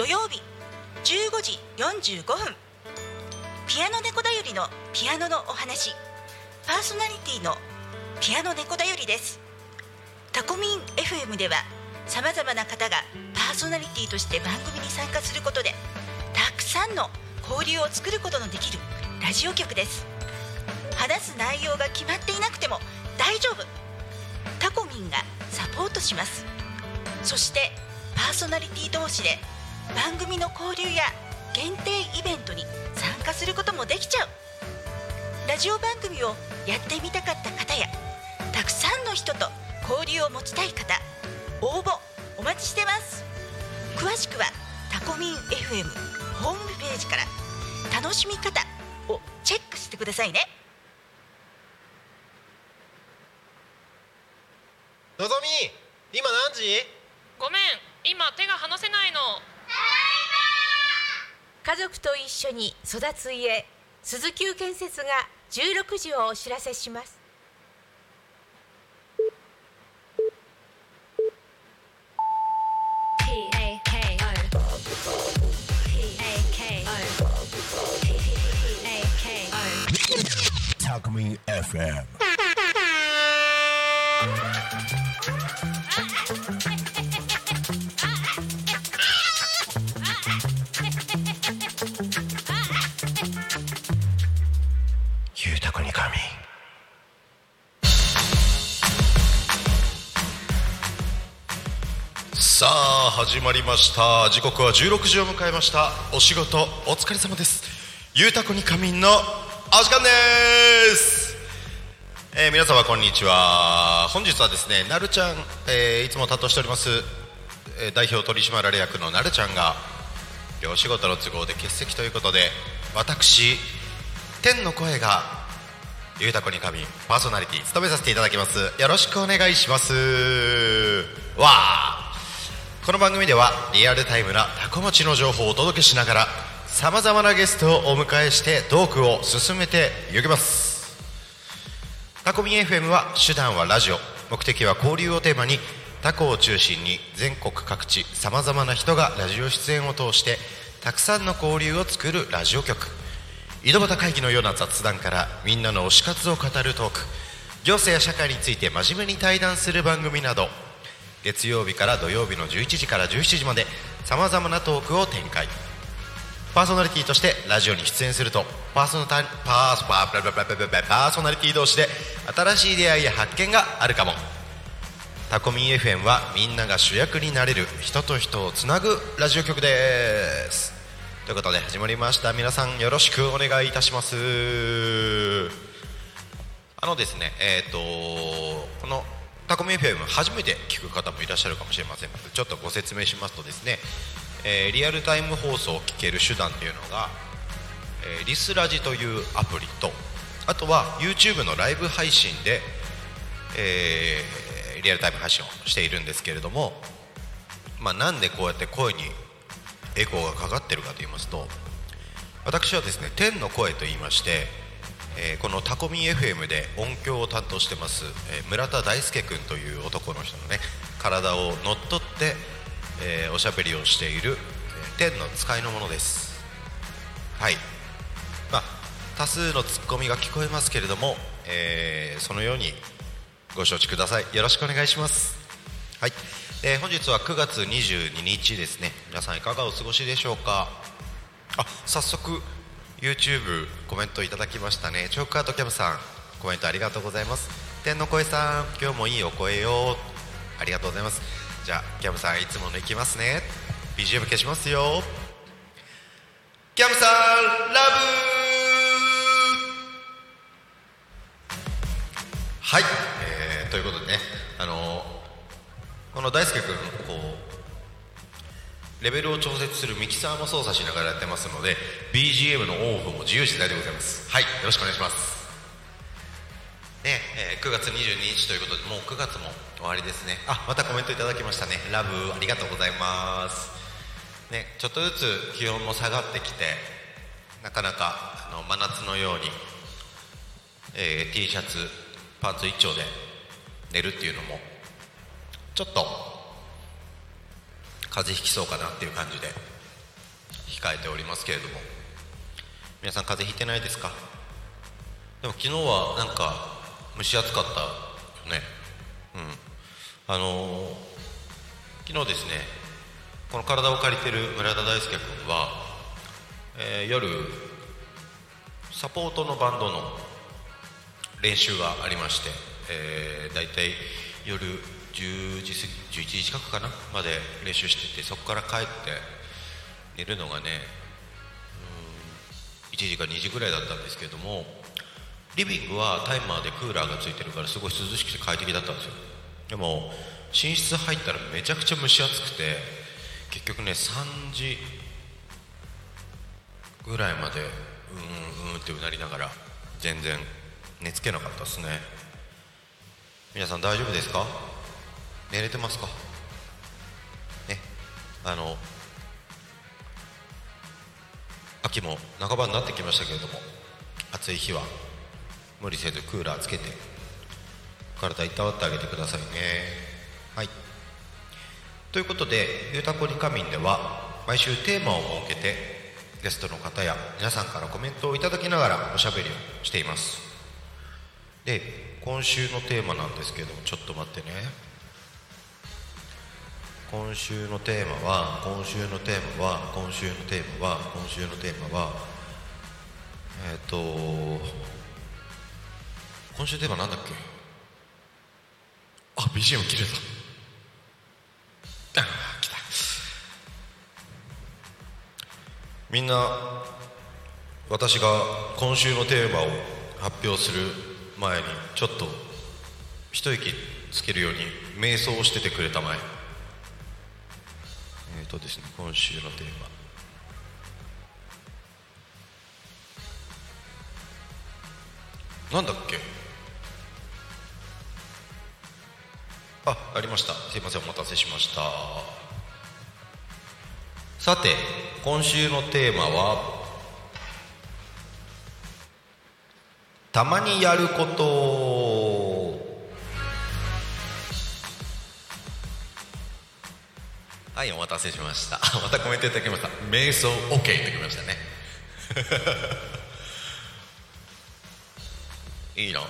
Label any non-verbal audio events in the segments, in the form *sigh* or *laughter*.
土曜日15時45分。ピアノ猫だよりのピアノのお話。パーソナリティのピアノ猫だよりです。タコミン FM ではさまざまな方がパーソナリティとして番組に参加することでたくさんの交流を作ることのできるラジオ局です。話す内容が決まっていなくても大丈夫。タコミンがサポートします。そしてパーソナリティ同士で番組の交流や限定イベントに参加することもできちゃう。ラジオ番組をやってみたかった方やたくさんの人と交流を持ちたい方応募お待ちしてます。詳しくはタコミン FM ホームページから楽しみ方をチェックしてくださいね。のぞみ今何時？ごめん今手が離せないの家族と一緒に育つ家鈴木建設が16時をお知らせします Talk Me FM. さあ始まりました。時刻は16時を迎えました。お仕事お疲れ様です。ゆうたこに仮眠のお時間です。えー皆様こんにちは。本日はですねなるちゃん、えーいつも担当しております、えー代表取締役のなるちゃんが今日お仕事の都合で欠席ということで私天の声がゆうたこに神パーソナリティ務めさせていただきます。よろしくお願いします。わあこの番組ではリアルタイムなタコ町の情報をお届けしながらさまざまなゲストをお迎えしてトークを進めていきます。タコミン FM は手段はラジオ。目的は交流をテーマにタコを中心に全国各地さまざまな人がラジオ出演を通してたくさんの交流を作るラジオ局。井戸端会議のような雑談からみんなの推し活を語るトーク。行政や社会について真面目に対談する番組など月曜日から土曜日の11時から17時までさまざまなトークを展開。パーソナリティとしてラジオに出演するとパーソナタパーソパーパーパーパーパーパーパーソナリティ同士で新しい出会いや発見があるかも。タコミン FM はみんなが主役になれる人と人をつなぐラジオ局です。ということで始まりました。皆さんよろしくお願いいたします。あのですねえっ、とこのタコミ FM 初めて聞く方もいらっしゃるかもしれませんのでちょっとご説明しますとですね、えーリアルタイム放送を聞ける手段というのが、えーリスラジというアプリとあとは YouTube のライブ配信で、えーリアルタイム配信をしているんですけれども、まあ、なんでこうやって声にエコーがかかってるかと言いますと私はですね天の声と言いまして、えこのタコミン FM で音響を担当してます、え村田大輔君という男の人のね体を乗っ取って、えおしゃべりをしている、え天の使いのものです。はい。まあ多数のツッコミが聞こえますけれども、えーそのようにご承知ください。よろしくお願いします。はい、えー本日は9月22日ですね。皆さんいかがお過ごしでしょうか？あ早速 YouTube コメントいただきましたね。チョークアートキャブさんコメントありがとうございます。天の声さん今日もいいお声よありがとうございます。じゃあキャブさんいつものいきますね。BGM 消しますよ。キャブさんラブはい、えーということでねあのこの大輔君こうレベルを調節するミキサーも操作しながらやってますので BGM のオンオフも自由自在でございます。はいよろしくお願いします。ねえー9月22日ということでもう9月も終わりですね。あまたコメントいただきましたね。ラブありがとうございます。ねちょっとずつ気温も下がってきてなかなかあの真夏のように、えー T シャツパンツ一丁で寝るっていうのもちょっと風邪ひきそうかなっていう感じで控えておりますけれども。皆さん風邪ひいてないですか？でも昨日はなんか蒸し暑かったよね。うん。あのー昨日ですねこの体を借りてる村田大輔君は、えー夜サポートのバンドの練習がありまして、えー、大体夜10時過ぎ11時近くかなまで練習しててそこから帰って寝るのがねうん1時か2時ぐらいだったんですけれどもリビングはタイマーでクーラーがついてるからすごい涼しくて快適だったんですよ。でも寝室入ったらめちゃくちゃ蒸し暑くて結局ね3時ぐらいまでうんうんうんってうなりながら全然寝つけなかったですね。皆さん大丈夫ですか？寝れてますか？ね。あの秋も半ばになってきましたけれども暑い日は無理せずクーラーつけて体いたわってあげてくださいね。はい。ということで「ゆうたこに仮眠」では毎週テーマを設けてゲストの方や皆さんからコメントをいただきながらおしゃべりをしています。で今週のテーマなんですけどもちょっと待ってね。今週のテーマは今週のテーマは今週のテーマは今週のテーマはえっ、と今週のテーマなんだっけ？あ BGM 切れた。あー来た。みんな私が今週のテーマを発表する前にちょっと一息つけるように瞑想をしててくれたまえ、とですね今週のテーマ。なんだっけ？あありました。すいませんお待たせしました。さて今週のテーマはたまにやることはいお待たせしました。またコメントいただきました。瞑想 OK ってきましたね。*laughs* いいな。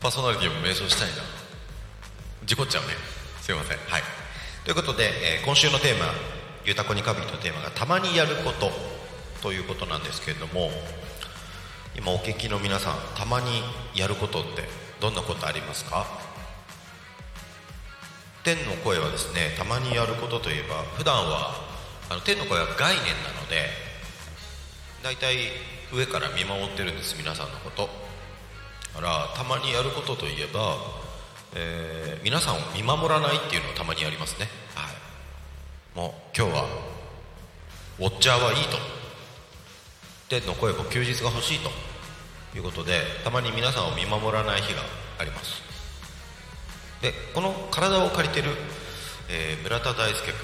パーソナリティも瞑想したいな。事故っちゃうね。すいません。はい。ということで、えー今週のテーマ「ゆたこにかび」のテーマが「たまにやること」ということなんですけれども今お聞きの皆さんたまにやることってどんなことありますか？天の声はですねたまにやることといえば普段はあの天の声は概念なので大体上から見守ってるんです皆さんのこと。だからたまにやることといえば、えー皆さんを見守らないっていうのをたまにやりますね。はい。もう今日はウォッチャーはいいと。天の声も休日が欲しいということでたまに皆さんを見守らない日があります。でこの体を借りてる、えー村田大輔君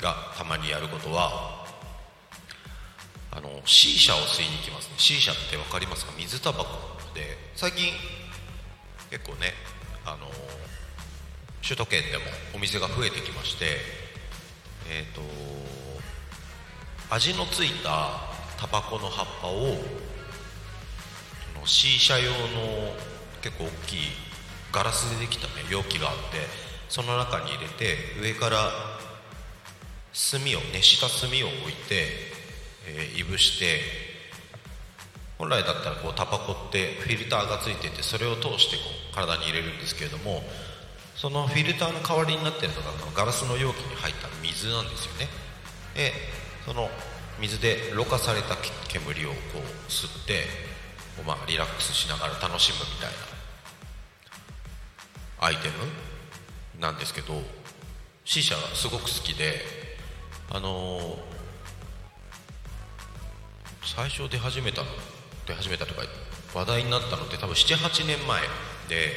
がたまにやることはあの C 社を吸いに行きますね。C 社って分かりますか？水タバコで最近結構ねあの首都圏でもお店が増えてきましてえっ、と味のついたタバコの葉っぱをの C 社用の結構大きいガラスでできた、ね、容器があってその中に入れて上から炭を熱した炭を置いて、えーいぶして本来だったらこうタバコってフィルターがついててそれを通してこう体に入れるんですけれどもそのフィルターの代わりになってるのがこのガラスの容器に入った水なんですよね。でその水でろ過された煙をこう吸ってまあリラックスしながら楽しむみたいな。アイテムなんですけど C 社がすごく好きであのー最初出始めたの出始めたとか話題になったのって多分78年前で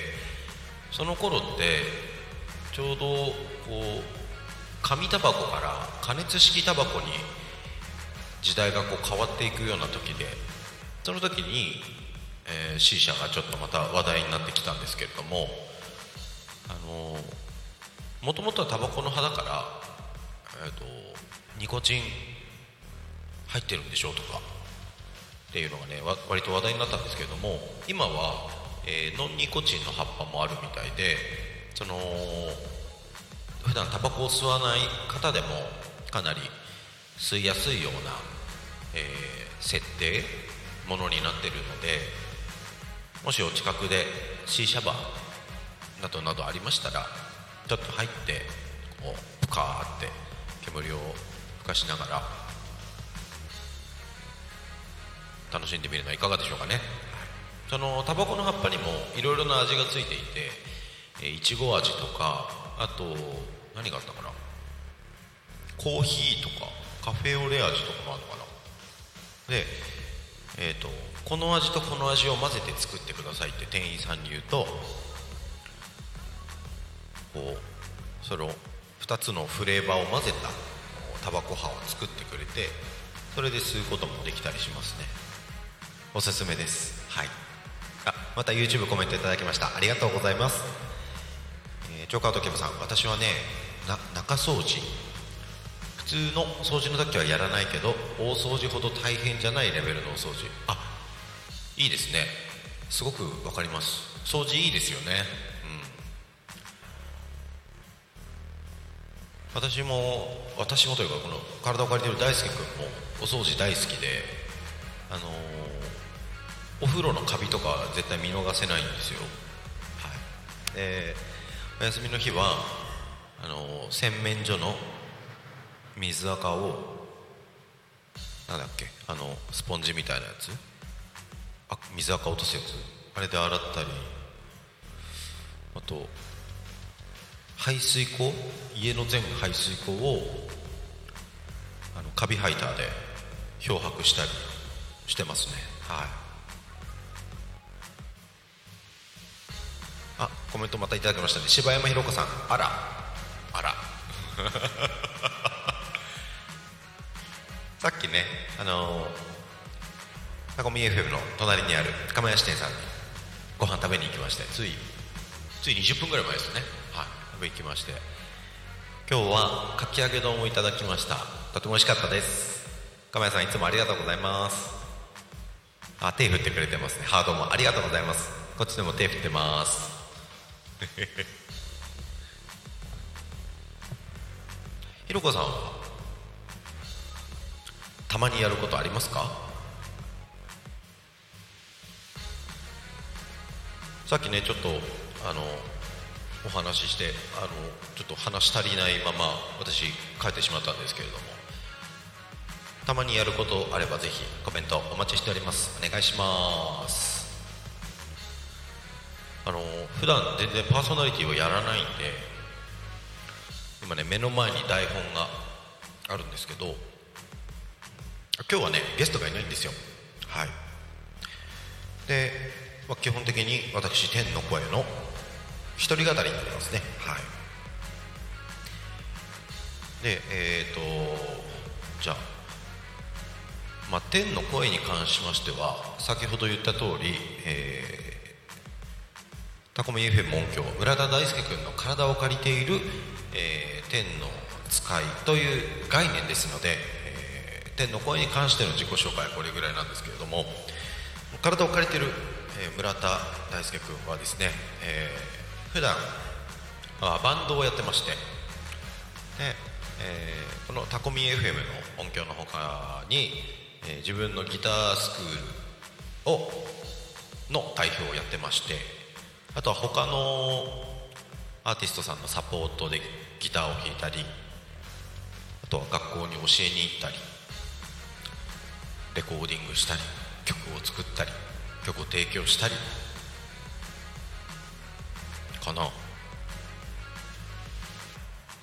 その頃ってちょうどこう紙タバコから加熱式タバコに時代がこう変わっていくような時でその時に、えー C 社がちょっとまた話題になってきたんですけれどもあのもともとはタバコの葉だから、えー、とニコチン入ってるんでしょうとかっていうのがね割と話題になったんですけれども今は、えーノンニコチンの葉っぱもあるみたいでその普段タバコを吸わない方でもかなり吸いやすいような、えー設定ものになってるのでもしお近くで C シャバーなどなどありましたらちょっと入ってこうプカーって煙を吹かしながら楽しんでみるのはいかがでしょうかね。そのタバコの葉っぱにもいろいろな味がついていてえいちご味とかあと何があったかな。コーヒーとかカフェオレ味とかもあるのかな。で、えー、とこの味とこの味を混ぜて作ってくださいって店員さんに言うとこうそれを2つのフレーバーを混ぜたタバコ葉を作ってくれてそれで吸うこともできたりしますね。おすすめです。はい。あまた YouTube コメントいただきました。ありがとうございます、えー、チョーカートケムさん私はねな中掃除。普通の掃除の時はやらないけど大掃除ほど大変じゃないレベルのお掃除。あいいですね。すごくわかります。掃除いいですよね。私も私もというかこの体を借りてる大輔君もお掃除大好きであのお風呂のカビとか絶対見逃せないんですよ。はい。でお休みの日はあの洗面所の水垢をなんだっけあのスポンジみたいなやつ？あ水垢落とすやつ。あれで洗ったりあと排水口家の全排水口をあのカビハイターで漂白したりしてますね。はい。あコメントまたいただきましたね。柴山ひろ子さん。あら。あら。*laughs* さっきねあのタコミ FM の隣にある釜屋支店さんにご飯食べに行きましてついつい20分ぐらい前ですね。はい食べに行きまして。今日はかき揚げ丼をいただきました。とても美味しかったです。釜屋さんいつもありがとうございます。あ手振ってくれてますね。ハードもありがとうございます。こっちでも手振ってます。*laughs* ひろこさんはたまにやることありますか？さっきねちょっとあのお話ししてあのちょっと話足りないまま私帰ってしまったんですけれども。たまにやることあればぜひコメントお待ちしております。お願いします。あの普段全然パーソナリティをやらないんで今ね目の前に台本があるんですけど今日はねゲストがいないんですよ。はい。で、まあ、基本的に私天の声の一人語りになりますね。はい。でえっ、とじゃあまあ、天の声に関しましては先ほど言った通り、えー、タコミ FM 音響村田大輔君の体を借りている、えー天の使いという概念ですので、えー天の声に関しての自己紹介はこれぐらいなんですけれども体を借りている、えー村田大輔君はですね、えー普段あバンドをやってまして。で、えーこのタコミ FM の音響のほかに、えー自分のギタースクールをの代表をやってましてあとは他のアーティストさんのサポートでギターを弾いたりあとは学校に教えに行ったりレコーディングしたり曲を作ったり曲を提供したりかな。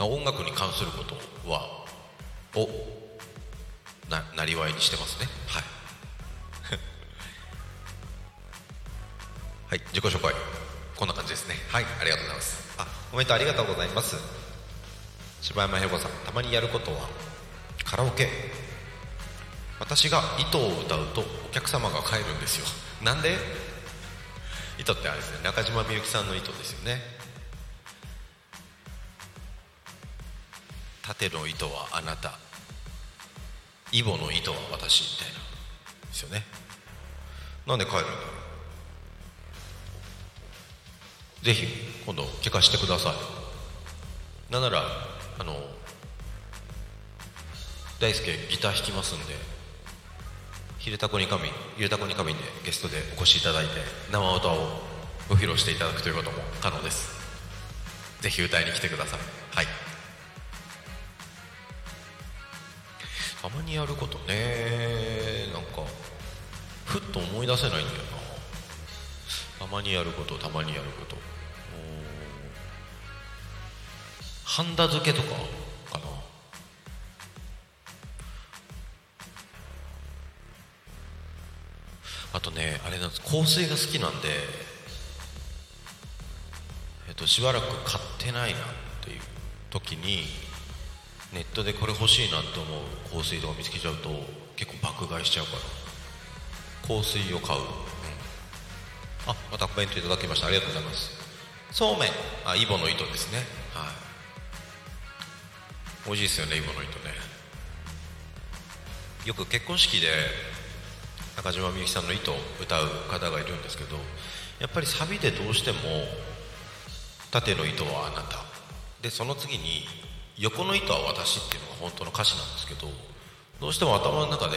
音楽に関することはをななりわいにしてますね。はい。はい自己紹介。こんな感じですね。はいありがとうございます。あコメントありがとうございます。柴山ひろ子さんたまにやることはカラオケ。私が糸を歌うとお客様が帰るんですよ。なんで？糸ってあれですね。中島みゆきさんの糸ですよね。縦の糸はあなた。イボの糸は私みたいな。ですよね。なんで帰るんだろう。ぜひ今度聞かせてください。なんならあの大輔ギター弾きますんで「ひれたこに神」「ゆれたこに神」でゲストでお越しいただいて生歌をご披露していただくということも可能です。ぜひ歌いに来てください。はい。たまにやることね。なんかふっと思い出せないんだよな。たまにやることたまにやること。うーんハンダ付けとかあとねあれなんです。香水が好きなんでえっとしばらく買ってないなっていう時にネットでこれ欲しいなと思う香水とか見つけちゃうと結構爆買いしちゃうから香水を買う、うん、あまたコメントいただきました。ありがとうございます。そうめん。あイボの糸ですね。はい。美味しいですよねイボの糸ね。よく結婚式で中島みゆきさんの糸を歌う方がいるんですけどやっぱりサビでどうしても縦の糸はあなた。でその次に横の糸は私っていうのが本当の歌詞なんですけどどうしても頭の中で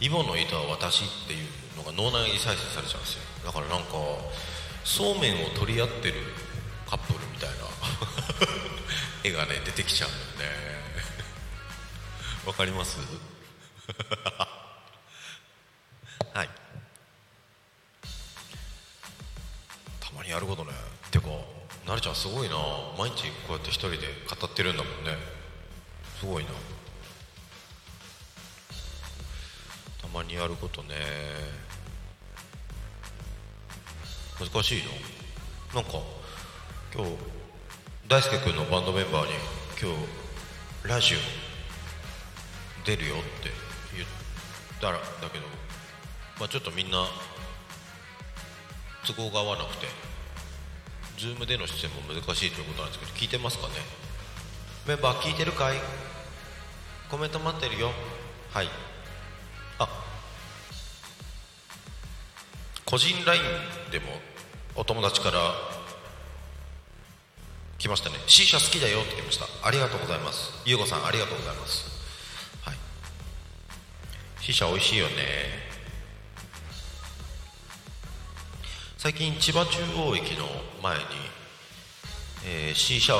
イボの糸は私っていうのが脳内に再生されちゃうんですよ。だからなんかそうめんを取り合ってるカップルみたいな *laughs* 絵がね出てきちゃうんだよね。わかります？*laughs* やることね。てかなるちゃんすごいな。毎日こうやって一人で語ってるんだもんね。すごいな。たまにやることね。難しいななんか今日大輔君のバンドメンバーに今日ラジオ出るよって言ったらだけどまあちょっとみんな都合が合わなくて。Zoom での出演も難しいということなんですけど聞いてますかね？メンバー聞いてるかい？コメント待ってるよ。はい。あ。個人 LINE でもお友達から来ましたね。C 社好きだよって来ました。ありがとうございます。ゆうごさんありがとうございます。はい。C 社美味しいよね。最近千葉中央駅の前に、えー、C 社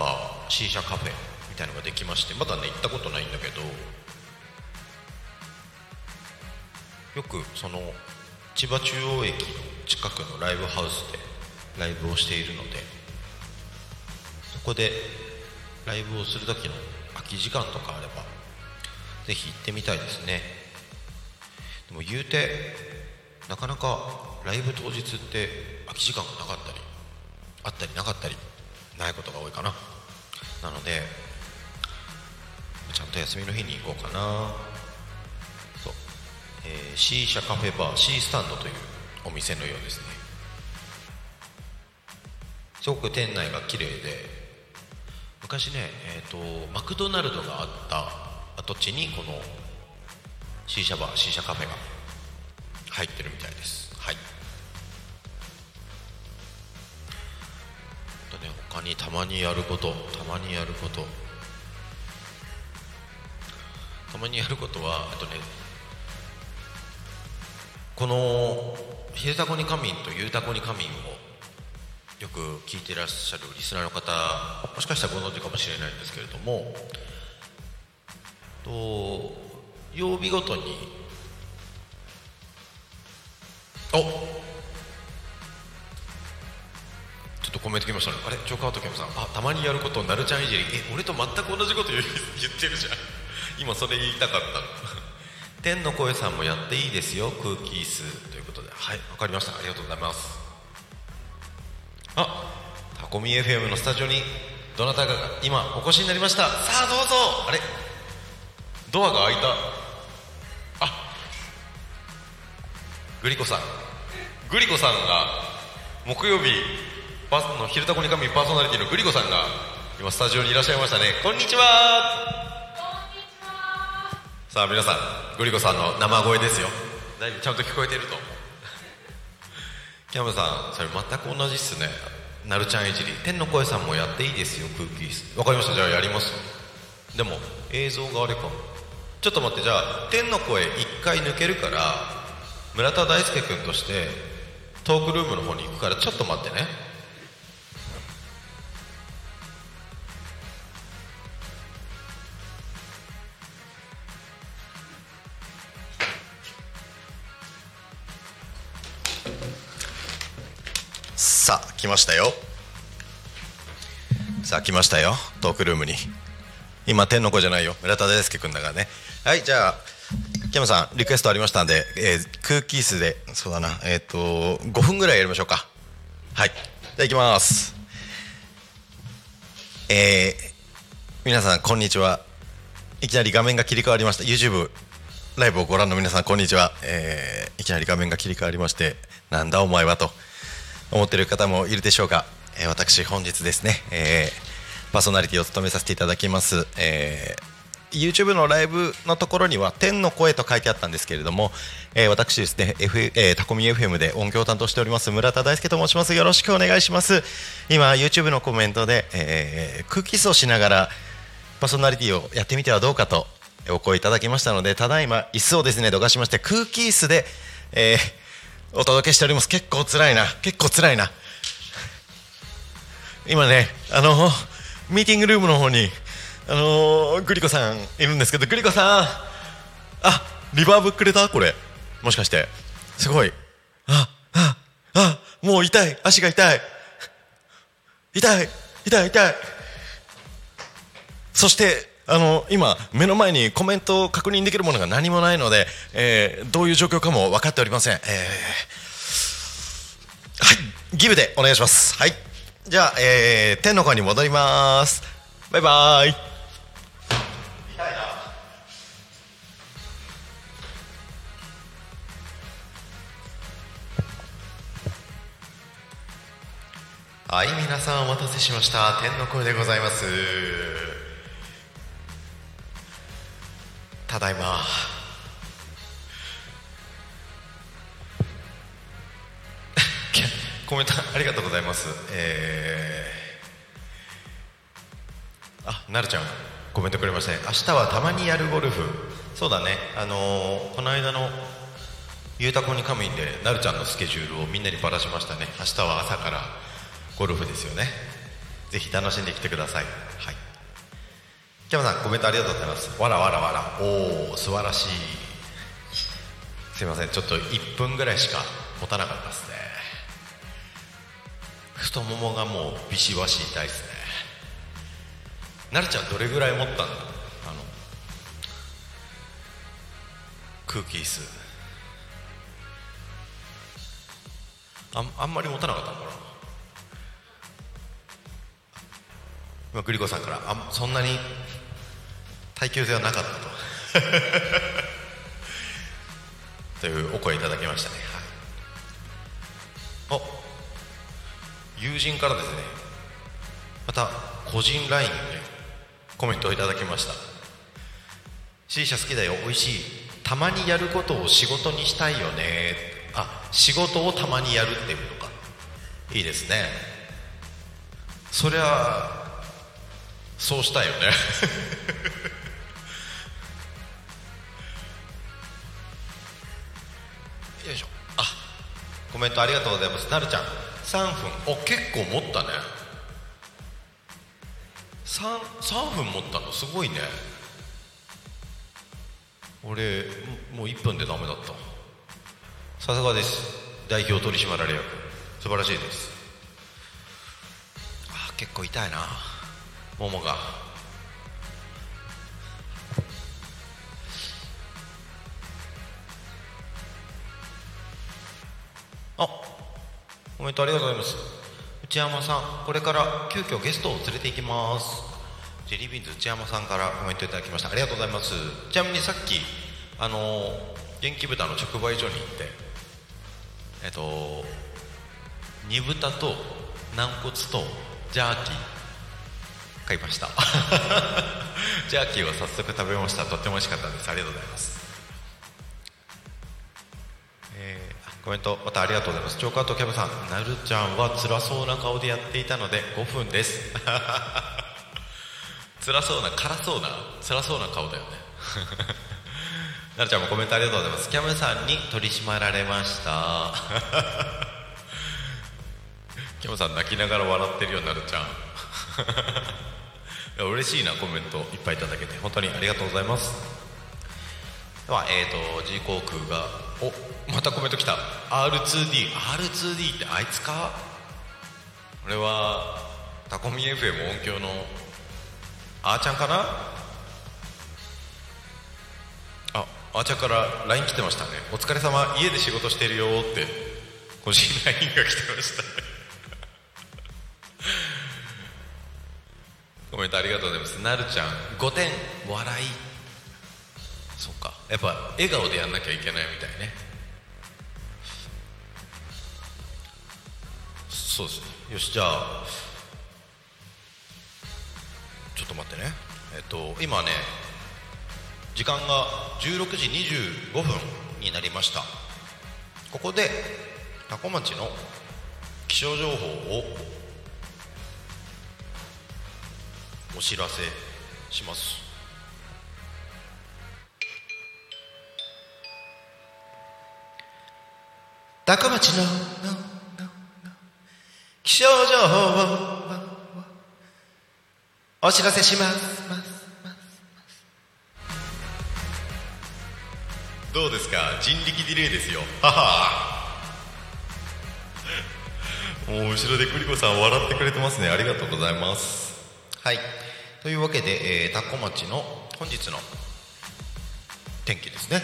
バー C 社カフェみたいのができましてまだね行ったことないんだけどよくその千葉中央駅の近くのライブハウスでライブをしているのでそこでライブをする時の空き時間とかあればぜひ行ってみたいですね。でも言うてなかなかライブ当日って空き時間がなかったりあったりなかったりないことが多いかな。なのでちゃんと休みの日に行こうかな。そう、えー、C 社カフェバー C スタンドというお店のようですね。すごく店内が綺麗で昔ね、えーと、マクドナルドがあった跡地にこの C 社バー C 社カフェが入ってるみたいです。他にたまにやることたまにやること。たまにやることはあとねこの「ひれたこに仮眠」と「ゆうたこに仮眠」をよく聞いていらっしゃるリスナーの方もしかしたらご存知かもしれないんですけれどもと曜日ごとにおちょっとコメント来ましたね。あれチョークアウトキャムさん。あたまにやることなるちゃんいじり。え俺と全く同じこと言言ってるじゃん。*laughs* 今それ言いたかった *laughs* 天の声さんもやっていいですよ。空気椅子ということで。はいわかりました。ありがとうございます。あタコミ FM のスタジオにどなたかが今お越しになりました。さあどうぞ。あれドアが開いた。あグリコさん。グリコさんが木曜日パスの「昼タコに神」パーソナリティのグリコさんが今スタジオにいらっしゃいましたね。こんにちは。さあ皆さんグリコさんの生声ですよ。だいぶちゃんと聞こえてると。思 *laughs* うキャムさんそれ全く同じっすね。なるちゃんいじり天の声さんもやっていいですよ。空気わかりました。じゃあやります。よでも映像があれかちょっと待って。じゃあ天の声一回抜けるから村田大輔君としてトークルームの方に行くからちょっと待ってね来ましたよ。さあ来ましたよ。トークルームに。今天の子じゃないよ。村田大輔君だからね。はいじゃあキャムさんリクエストありましたんで、えー空気椅子でそうだなえっ、と5分ぐらいやりましょうか。はいじゃあ行きます。えー皆さんこんにちは。いきなり画面が切り替わりました。YouTube ライブをご覧の皆さんこんにちは、えーいきなり画面が切り替わりましてなんだお前はと。思っている方もいるでしょうか、えー私本日ですね、えーパーソナリティを務めさせていただきます、えー YouTube のライブのところには天の声と書いてあったんですけれども、えー私ですね、F えータコミ FM で音響を担当しております村田大輔と申します。よろしくお願いします。今 YouTube のコメントで、えー空気椅子をしながらパーソナリティをやってみてはどうかとお声いただきましたのでただいま椅子をですねどかしまして空気椅子で、えーお届けしております。結構辛いな。結構辛いな。今ねあのミーティングルームの方にあのグリコさんいるんですけどグリコさんあリバーブくれた？これ。もしかして。すごい。あああもう痛い。足が痛い。痛い。痛い痛い。そしてあの今目の前にコメントを確認できるものが何もないので、えーどういう状況かも分かっておりません、えーはい。ギブでお願いします。はい。じゃあ、えー天の声に戻ります。バイバイ。はい皆さんお待たせしました。天の声でございます。ただいま。*laughs* コメントありがとうございます。えー、あなるちゃんコメントくれましたね。明日はたまにやるゴルフ。そうだね。あのーこの間のゆうたこに仮眠でなるちゃんのスケジュールをみんなにばらしましたね。明日は朝からゴルフですよね。ぜひ楽しんできてください。はい。キャマさんコメントありがとうございます。わらわらわら。おお素晴らしい。すいません。ちょっと1分ぐらいしか持たなかったですね。太ももがもうビシバシ痛いですね。なるちゃんどれぐらい持ったんだあの空気椅子。あんあんまり持たなかったのかな？今グリコさんからあそんなに耐久性はなかったと。*laughs* というお声いただきましたね、はい、あ友人からですねまた個人 LINE でコメントをいただきました。C 社好きだよ美味しい。たまにやることを仕事にしたいよね。あ仕事をたまにやるっていうことか。いいですね。そりゃそうしたいよね。コメントありがとうございます。なるちゃん。3分。お結構持ったね。3, 3分持ったの？すごいね。俺もう1分でダメだった。さすがです。代表取締役。素晴らしいです。あ結構痛いな。ももが。あコメントありがとうございます。内山さんこれから急遽ゲストを連れて行きます。ジェリービーンズ内山さんからコメントいただきました。ありがとうございます。ちなみにさっきあの元気豚の直売所に行ってえっと煮豚と軟骨とジャーキー買いました。*laughs* ジャーキーを早速食べました。とっても美味しかったです。ありがとうございます。コメントまたありがとうございます。チョーカートキャブさんなるちゃんは辛そうな顔でやっていたので5分です。*laughs* 辛そうな辛そうな辛そうな顔だよね。*laughs* なるちゃんもコメントありがとうございます。キャムさんに取り締まられました。*laughs* キャムさん泣きながら笑ってるよなるちゃん。嬉しいなコメントいっぱいいただけて。本当にありがとうございます。ではえ、ー、と G 航空がおまたコメント来た。R2D R2D ってあいつか？これはタコミ FM 音響のあーちゃんかな？ああーちゃんから LINE 来てましたね。お疲れ様。家で仕事してるよって個人 LINE が来てました。ね *laughs* コメントありがとうございます。なるちゃん5点笑い。そっか。やっぱ笑顔でやんなきゃいけないみたいね。そうですね。よしじゃあちょっと待ってね。えっと今ね時間が16時25分になりました。ここで多古町の気象情報をお知らせします。多古町のののの気象情報をお知らせします。どうです。か人力ディレイです。よははもう後ろでクリコさん笑ってくれてます。ねありがとうございます。はいというわけで、えー、タコ町の本日の天気です。ね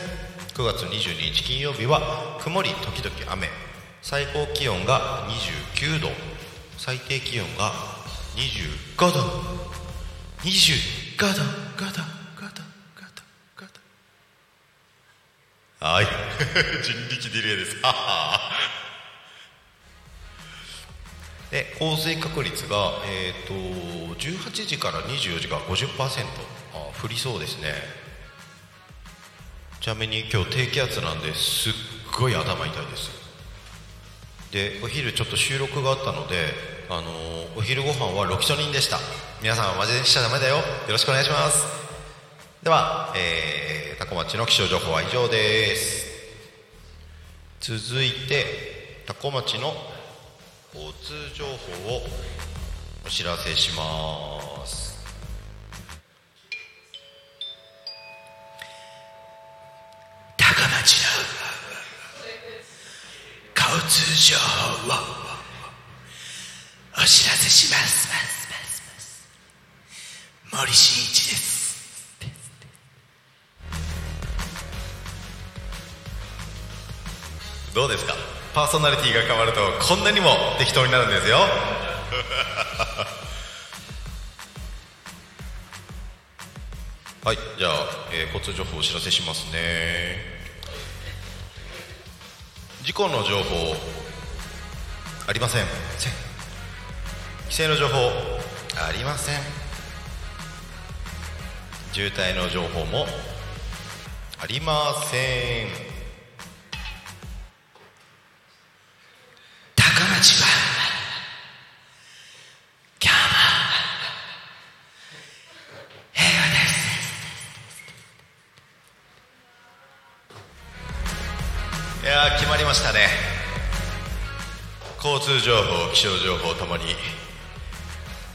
9月22日金曜日は曇り時々雨。最高気温が29度。最低気温が25度。25度5度。5度。5度。5度。はい。*laughs* 人力ディレイです。で降水確率が、えー、と18時から24時が50%あ降りそうですね。ちなみに今日低気圧なんですっごい頭痛いです。でお昼ちょっと収録があったので、あのーお昼ご飯はロキソニンでした。皆さんはマジでしちゃダメだよ。よろしくお願いします。では、えー、タコ町の気象情報は以上です。続いてタコ町の交通情報をお知らせします。通情報をお知らせします。森進一です。どうですか？パーソナリティが変わるとこんなにも適当になるんですよ。*laughs* はいじゃあ、えー交通情報をお知らせしますね。事故の情報ありません。規制の情報ありません。渋滞の情報もありません。ましたね。交通情報気象情報ともに、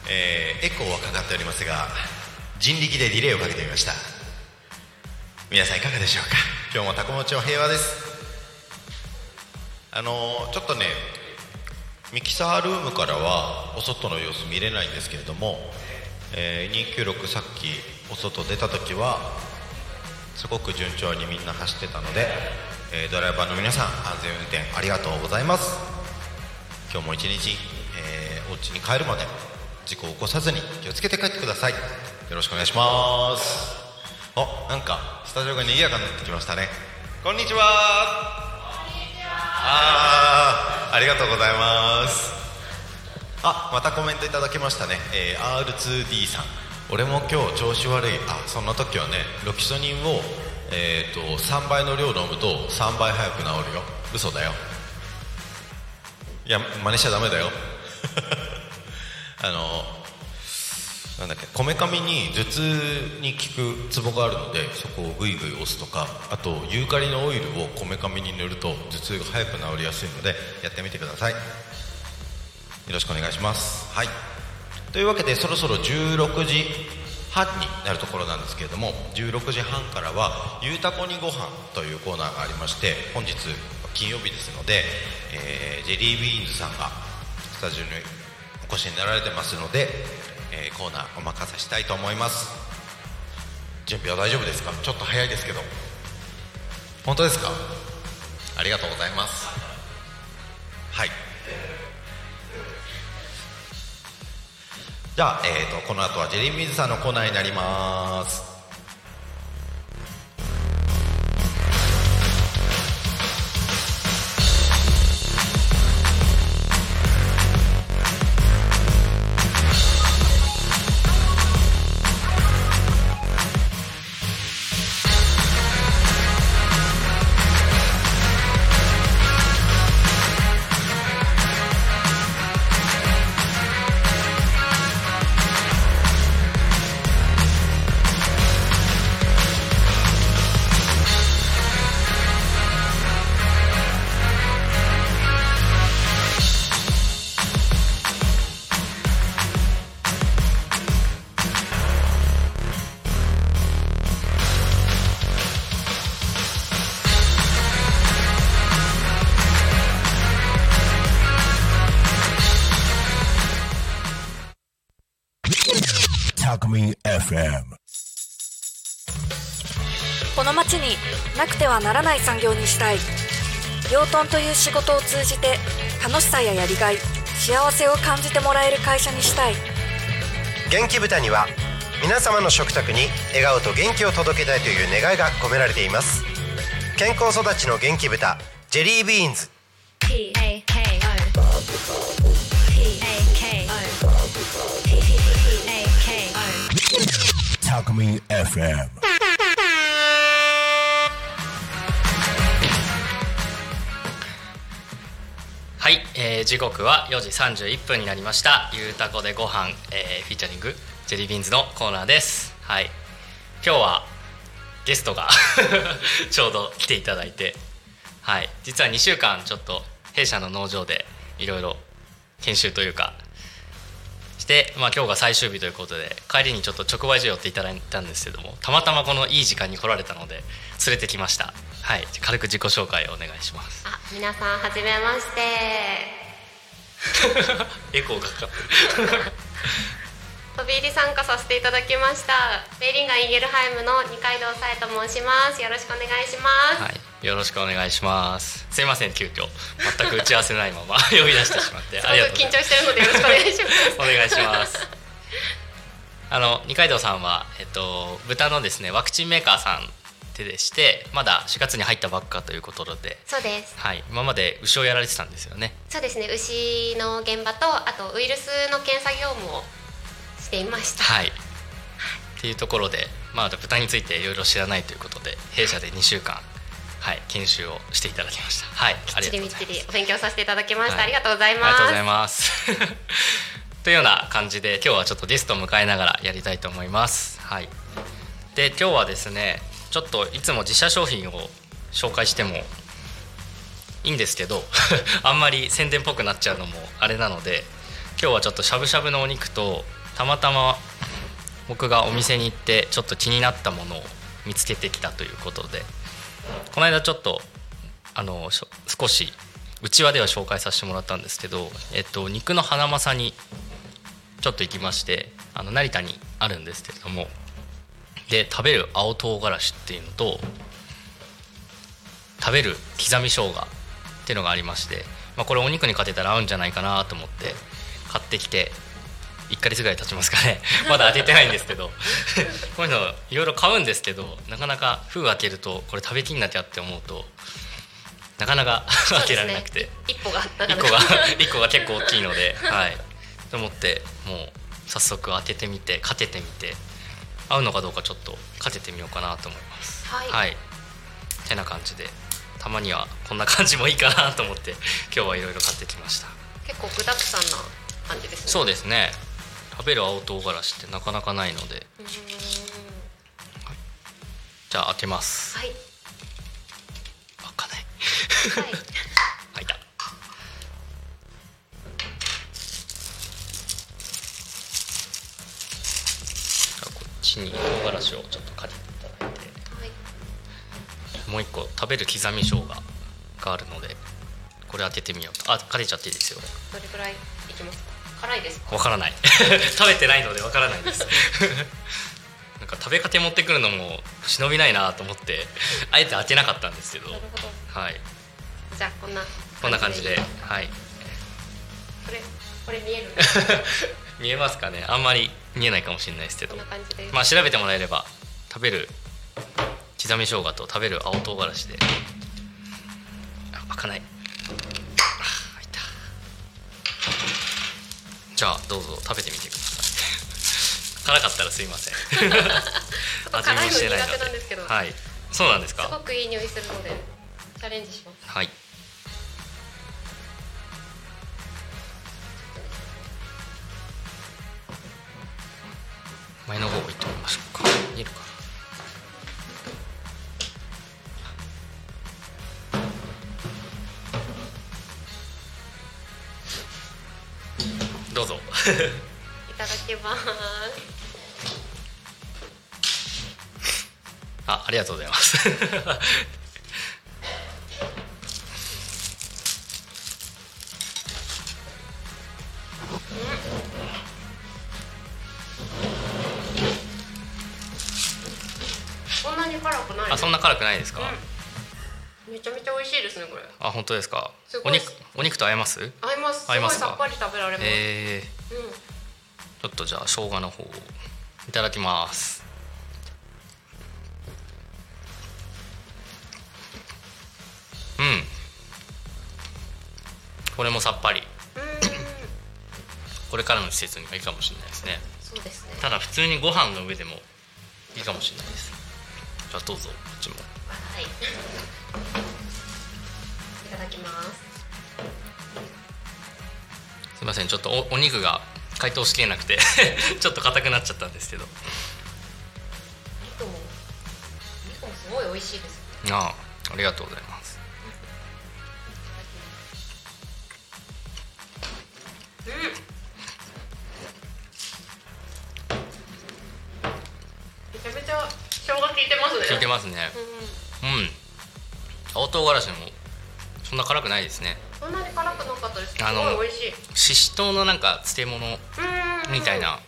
えーエコーはかかっておりますが人力でディレイをかけてみました。皆さんいかがでしょうか？今日もタコ町は平和です。あのーちょっとねミキサールームからはお外の様子見れないんですけれども、えー296さっきお外出た時はすごく順調にみんな走ってたので、えードライバーの皆さん安全運転ありがとうございます。今日も一日、えーお家に帰るまで事故を起こさずに気をつけて帰ってください。よろしくお願いします。あなんかスタジオが賑やかになってきましたね。こんにちは。あーありがとうございます。あまたコメントいただきましたね、えー R2D さん。俺も今日調子悪い。あそんな時はねロキソニンを、えー、と3倍の量飲むと3倍早く治るよ。嘘だよ。いや真似しちゃダメだよ。*laughs* あのなんだっけこめかみに頭痛に効くツボがあるのでそこをグイグイ押すとかあとユーカリのオイルをこめかみに塗ると頭痛が早く治りやすいのでやってみてください。よろしくお願いします。はい。というわけでそろそろ16時半になるところなんですけれども16時半からは「ゆうたこにご飯というコーナーがありまして本日金曜日ですので、えージェリービーンズさんがスタジオにお越しになられてますので、えーコーナーお任せしたいと思います。準備は大丈夫ですか？ちょっと早いですけど。本当ですか？ありがとうございます。はい。じゃあ、えー、とこの後はジェリーミズさんのコーナーになります。はならない産業にしたい。養豚という仕事を通じて楽しさややりがい幸せを感じてもらえる会社にしたい。元気豚には皆様の食卓に笑顔と元気を届けたいという願いが込められています。健康育ちの元気豚ジェリービーンズ。タコミン FM はい、えー時刻は4時31分になりました。ゆうたこでご飯、えーフィーチャリングジェリービーンズのコーナーです。はい。今日はゲストが *laughs* ちょうど来ていただいて。はい。実は2週間ちょっと弊社の農場でいろいろ研修というかて、まあ、今日が最終日ということで帰りにちょっと直売所寄っていただいたんですけどもたまたまこのいい時間に来られたので連れてきましたはい軽く自己紹介をお願いしますあ、皆さんはじめまして。*laughs* エコーがかかってる *laughs* *laughs* 飛び入り参加させていただきました。ベーリンガーイーゲルハイムの二階堂さえと申します。よろしくお願いします。はい、よろしくお願いします。すいません、急遽全く打ち合わせないまま *laughs* 呼び出してしまって、すごく緊張してるのでよろしくお願いします。お願いします。あの二階堂さんはえっと豚のですねワクチンメーカーさんででして、まだ4月に入ったばっかということで、そうです。はい、今まで牛をやられてたんですよね。そうですね。牛の現場とあとウイルスの検査業務をしていました。はい。っていうところで、まあ豚についていろいろ知らないということで、弊社で2週間はい研修をしていただきました。はい、ありがとうございますみっちりみっちりお勉強させていただきました。はいありがとうございあります。がとうございます。*laughs* というような感じで今日はちょっとゲストを迎えながらやりたいと思います。はい。で今日はですねちょっといつも自社商品を紹介してもいいんですけど *laughs* あんまり宣伝っぽくなっちゃうのもあれなので今日はちょっとしゃぶしゃぶのお肉とたまたま僕がお店に行ってちょっと気になったものを見つけてきたということでこの間ちょっとあの少しうちわでは紹介させてもらったんですけど、えっと、肉の花正にちょっと行きましてあの成田にあるんですけれどもで食べる青唐辛子っていうのと食べる刻み生姜っていうのがありまして、まあ、これお肉にかけたら合うんじゃないかなと思って買ってきて1ヶ月ぐらい経ちますかね。*laughs* まだ当ててないんですけど。*laughs* こういうのいろいろ買うんですけどなかなか封開けるとこれ食べきんなきゃって思うとなかなか開けられなくて、一歩がなかなか1個が *laughs* 一個が結構大きいのではい。と思ってもう早速当ててみてかけてみて合うのかどうかちょっとかけてみようかなと思います。はい。はい。てな感じでたまにはこんな感じもいいかなと思って今日はいろいろ買ってきました。結構具沢山な感じですね。そうですね食べる青唐辛子ってなかなかないので。じゃあ開けます。はい。開かない。はい。*laughs* 開いた。じゃあこっちに唐辛子をちょっとかけていただいて。はい。もう一個食べる刻み生姜があるのでこれ当ててみようと。あかけちゃっていいですよ。どれくらいいきますか？辛いですか？わからない。*laughs* 食べてないのでわからないです。*laughs* なんか食べかけ持ってくるのも忍びないなと思ってあえて当てなかったんですけど。なるほど。はい。じゃあこんなこんな感じではい。これこれ見える？*laughs* 見えますかね？あんまり見えないかもしれないですけど。こんな感じで。すまあ調べてもらえれば食べる刻み生姜と食べる青唐辛子で。あ開かないじゃあどうぞ食べてみてください。辛かったらすいません。ちょっと辛いの苦手なんですけど。はい。そうなんですすごかくいい匂いするのでチャレンジします。はい。前の方行ってみましょうか。見えるか？どうぞ。いただきます。あありがとうございます。そん。なに辛くないあそんな辛くないですか、めちゃめちゃ美味しいですねこれ。あ本当ですか？お肉お肉と合います？合います。すごいさっぱり食べられます、えー、うんちょっとじゃあ生姜の方をいただきます。うん。これもさっぱり。これからの季節にはいいかもしれないですね。そうですね。ただ普通にご飯の上でもいいかもしれないです。じゃあどうぞこっちも。はい。いただきますません。ちょっとおお肉が解凍しきれなくて *laughs* ちょっと硬くなっちゃったんですけど。肉も肉もすごい美味しいですああありがとうございます。めちゃめちゃ生姜効いてますね。効いてますね。うん。青唐辛子もそんな辛くないですねったですすあのしい。ししとうのなんか漬物うん。みたいな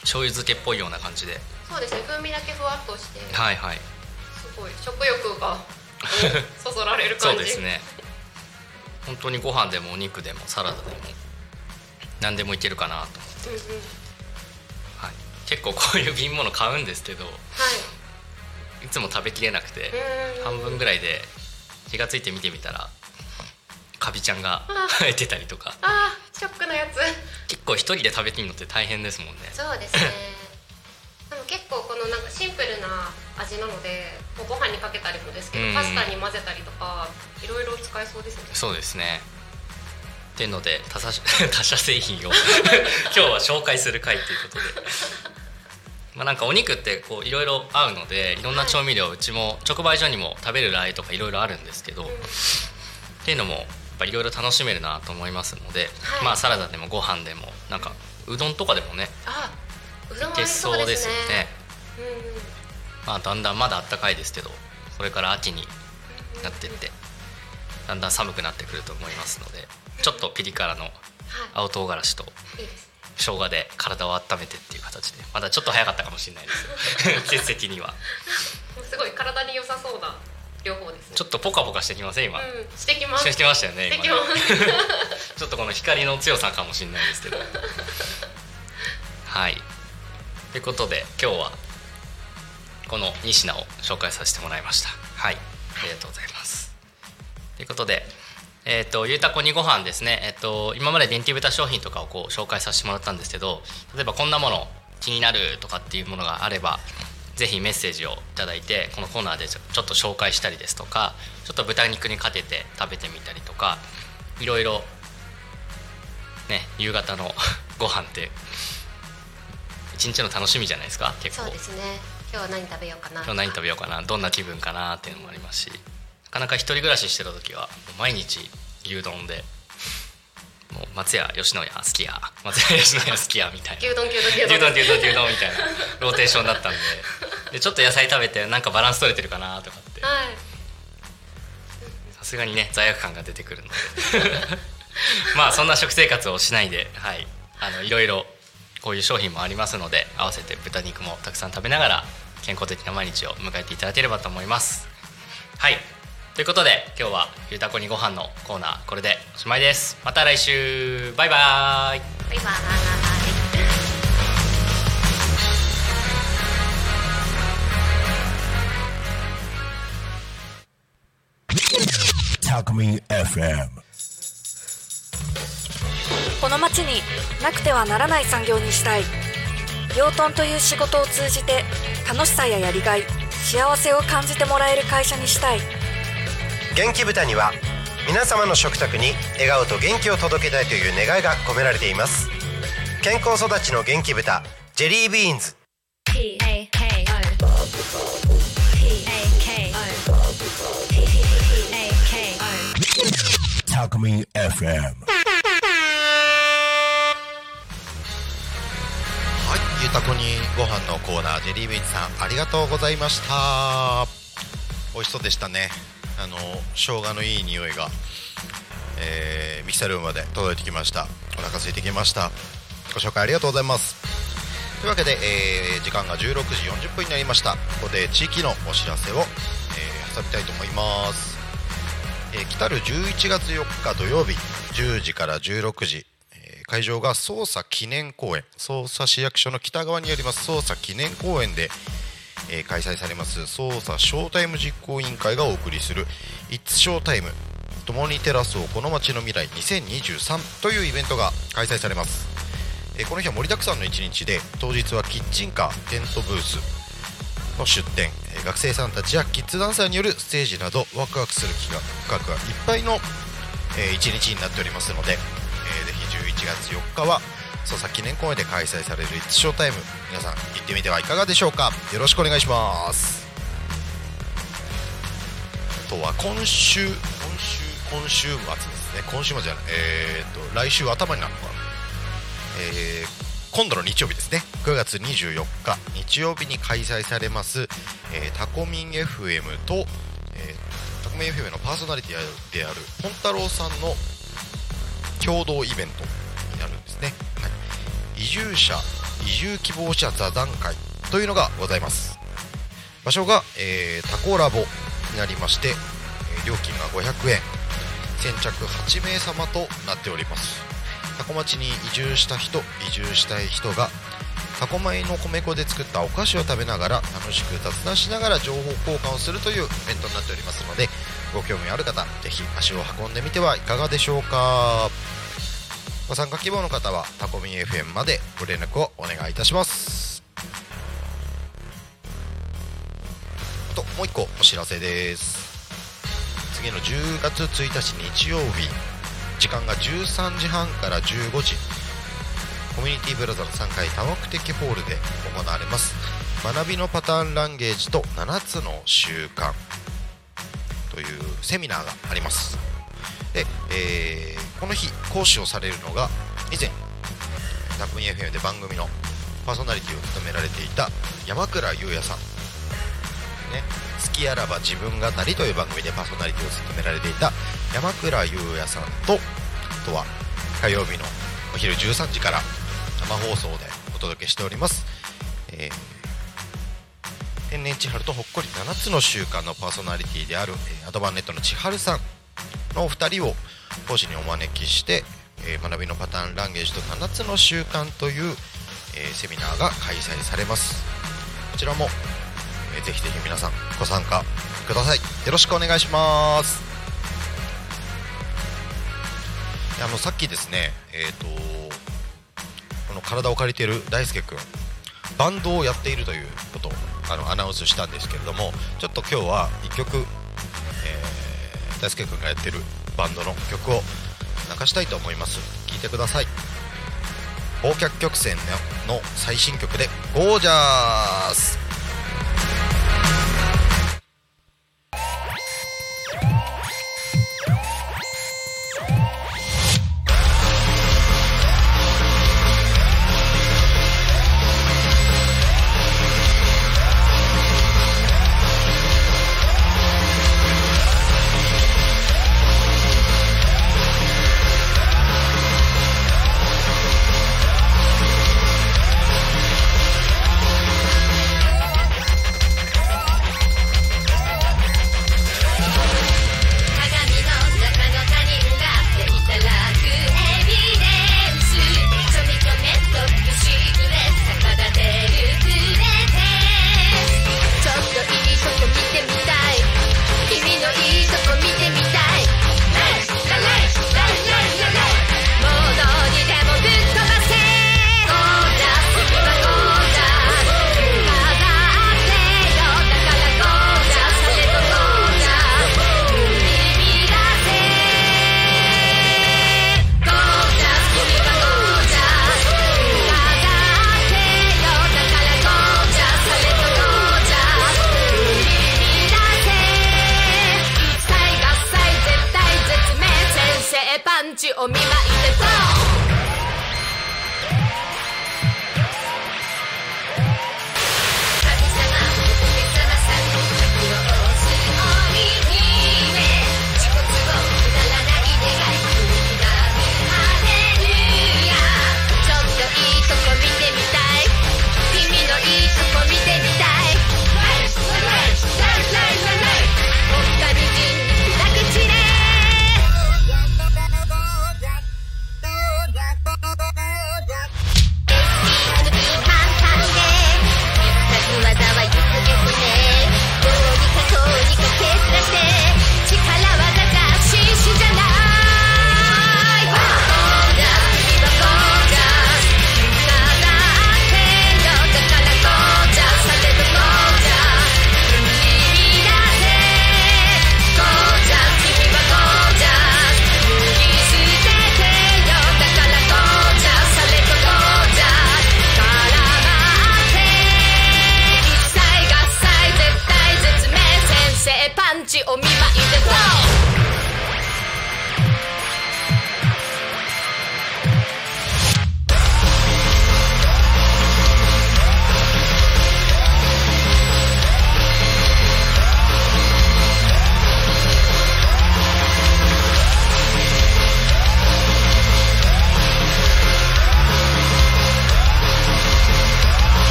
醤油漬けっぽいような感じで。そうですね。風味だけふわっとしてはいはい。すごい食欲がお *laughs* そそられる感じ。そうですね。本当にご飯でもお肉でもサラダでも何でもいけるかなと、うんうん。はい、結構こういう瓶物買うんですけどはい。いつも食べきれなくてうん。半分ぐらいで気がついて見てみたらカビちゃんが生えてたりとか。あーショックなやつ。結構一人で食べきるのって大変ですもんね。そうですね。*laughs* でも結構このなんかシンプルな味なのでご飯にかけたりもですけど、うん。パスタに混ぜたりとかいろいろ使えそうですね。そうですね。っていうので他社 *laughs* 他社製品を *laughs* 今日は紹介する回ということで。まあなんかお肉ってこういろいろ合うのでいろんな調味料、うちも直売所にも食べるラー油とかいろいろあるんですけど、っていうのもぱいろいろ楽しめるなと思いますので、はい。まあサラダでもご飯でもなんかうどんとかでもねあうどんいけそううですよねまあだんだんまだ暖かいですけどこれから秋になってってだんだん寒くなってくると思いますのでちょっとピリ辛の青唐辛子と生姜で体を温めてっていう形でまだちょっと早かったかもしれないです。季節的には。*laughs* すごい体に良さそうな両方です。ねちょっとポカポカしてきません今、うんしてきます。してましたよね *laughs* ちょっとこの光の強さかもしれないですけど。はい。ということで今日はこの2品を紹介させてもらいました。はい。ありがとうございます。ということでえっ、とゆうたこにご飯ですね。えっ、と今まで電気豚商品とかをこう紹介させてもらったんですけど、例えばこんなもの気になるとかっていうものがあれば。ぜひメッセージをいただいてこのコーナーでちょっと紹介したりですとかちょっと豚肉にかけて食べてみたりとかいろいろね夕方の *laughs* ご飯って一日の楽しみじゃないですか結構。そうですね。今日は何食べようかな。今日何食べようかなどんな気分かなっていうのもありますしなかなか一人暮らししてる時は毎日牛丼でもう松屋吉野家好きや松屋吉野家好きやみたいな。牛丼牛丼。牛丼牛丼牛丼みたいなローテーションだったんででちょっと野菜食べてなんかバランス取れてるかなとかって。はい。さすがにね罪悪感が出てくるので。*laughs* まあそんな食生活をしないではい。あのいろいろこういう商品もありますので合わせて豚肉もたくさん食べながら健康的な毎日を迎えていただければと思います。はい。ということで今日は「ゆうたこにご飯のコーナーこれでおしまいです。また来週。バイバイ。バイバイ Talkme FM. この町になくてはならない産業にしたい。養豚という仕事を通じて楽しさややりがい幸せを感じてもらえる会社にしたい。元気豚には皆様の食卓に笑顔と元気を届けたいという願いが込められています。健康育ちの元気豚ジェリービーンズ Talkme FM. はい、ゆうたこにご飯のコーナージェリービーンズさんありがとうございました。美味しそうでしたね。あの生姜のいい匂いが、えーミキサルームまで届いてきました。お腹空いてきました。ご紹介ありがとうございます。というわけで、えー時間が16時40分になりました。ここで地域のお知らせを、えー挟みたいと思います。え来る11月4日土曜日10時から16時、え会場が捜査記念公園捜査市役所の北側にあります捜査記念公園で、え開催されます捜査ショータイム実行委員会がお送りする「It's Showtime 共に照らそうこの街の未来2023」というイベントが開催されます、えこの日は盛りだくさんの一日で当日はキッチンカーテントブースの出店、学生さんたちやキッズダンサーによるステージなどワクワクする企画がいっぱいの、えー一日になっておりますので、えーぜひ11月4日は捜査記念公園で開催される「It's Showtime」皆さん行ってみてはいかがでしょうか。よろしくお願いします。あとは今週今週今週末ですね。今週末じゃない。えー、と来週頭になるのかなえー今度の日曜日ですね。9月24日日曜日に開催されます、えータコミン FM と、えータコミン FM のパーソナリティであるポンタロウさんの共同イベントになるんですね、はい、移住者移住希望者座談会というのがございます。場所が、えータコラボになりまして、料金が500円。先着8名様となっております。タコ町に移住した人移住したい人がタコ米の米粉で作ったお菓子を食べながら楽しく雑談しながら情報交換をするというイベントになっておりますのでご興味ある方ぜひ足を運んでみてはいかがでしょうか。ご参加希望の方はタコミ FM までご連絡をお願いいたします。あともう一個お知らせです。次の10月1日日曜日時間が13時半から15時。コミュニティブラザーズ3階多目的ホールで行われます。学びのパターンランゲージと7つの習慣。というセミナーがあります。で、えーこの日講師をされるのが以前タコミ FM で番組のパーソナリティを務められていた山倉優也さん。ね、好きあらば自分語りという番組でパーソナリティを務められていた山倉優也さんととは火曜日のお昼13時から生放送でお届けしております、えー天然千春とほっこり7つの習慣のパーソナリティである、えアドバンネットの千春さんのお二人を講師にお招きして、えー学びのパターンランゲージと7つの習慣という、えーセミナーが開催されます。こちらもえーぜひぜひ皆さんご参加ください。よろしくお願いします。あのさっきですねえっ、とこの体を借りている大輔君バンドをやっているということをあのアナウンスしたんですけれどもちょっと今日は1曲、えー大輔君がやってるバンドの曲を流したいと思います。聴いてください。忘却曲線のの最新曲で「ゴージャース」